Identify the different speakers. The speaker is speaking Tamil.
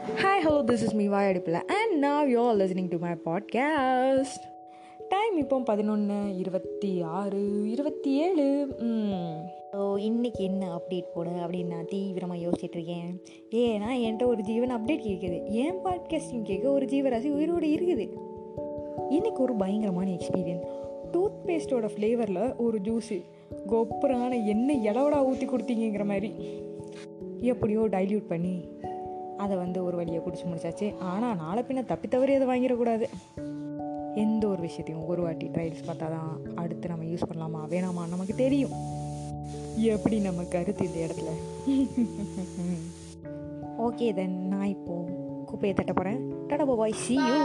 Speaker 1: Hi hello this is me வாய் அடுப்பில் அண்ட் நான் you are listening to my podcast time இப்போ பதினொன்று இருபத்தி ஆறு இருபத்தி ஏழு
Speaker 2: ஸோ இன்றைக்கி என்ன அப்டேட் போட அப்படின்னு நான் தீவிரமாக யோசிச்சுட்டு இருக்கேன். ஏன்னா என்கிட்ட ஒரு ஜீவன் அப்டேட் கேட்குது ஏன் பாட்காஸ்டிங் கேட்க ஒரு ஜீவராசி உயிரோடு இருக்குது.
Speaker 1: இன்றைக்கி ஒரு பயங்கரமான எக்ஸ்பீரியன்ஸ் டூத் பேஸ்ட்டோட ஃப்ளேவரில் ஒரு ஜூஸு கொப்பரான எண்ணெய் இலவடா ஊற்றி கொடுத்தீங்கிற மாதிரி. எப்படியோ டைல்யூட் பண்ணி அதை வந்து ஒரு வழியை குடிச்சு முடிச்சாச்சு. ஆனால் நாளை பின்ன தப்பி தவறி அதை வாங்கிடக்கூடாது. எந்த ஒரு விஷயத்தையும் ஒரு வாட்டி ட்ரையல்ஸ் பார்த்தா தான் அடுத்து நம்ம யூஸ் பண்ணலாமா வேணாமா நமக்கு தெரியும். எப்படி நம்ம கருத்து இந்த இடத்துல?
Speaker 2: ஓகே தென் நான் இப்போது குப்பையை தட்ட போகிறேன் டடா பாய் சி யூ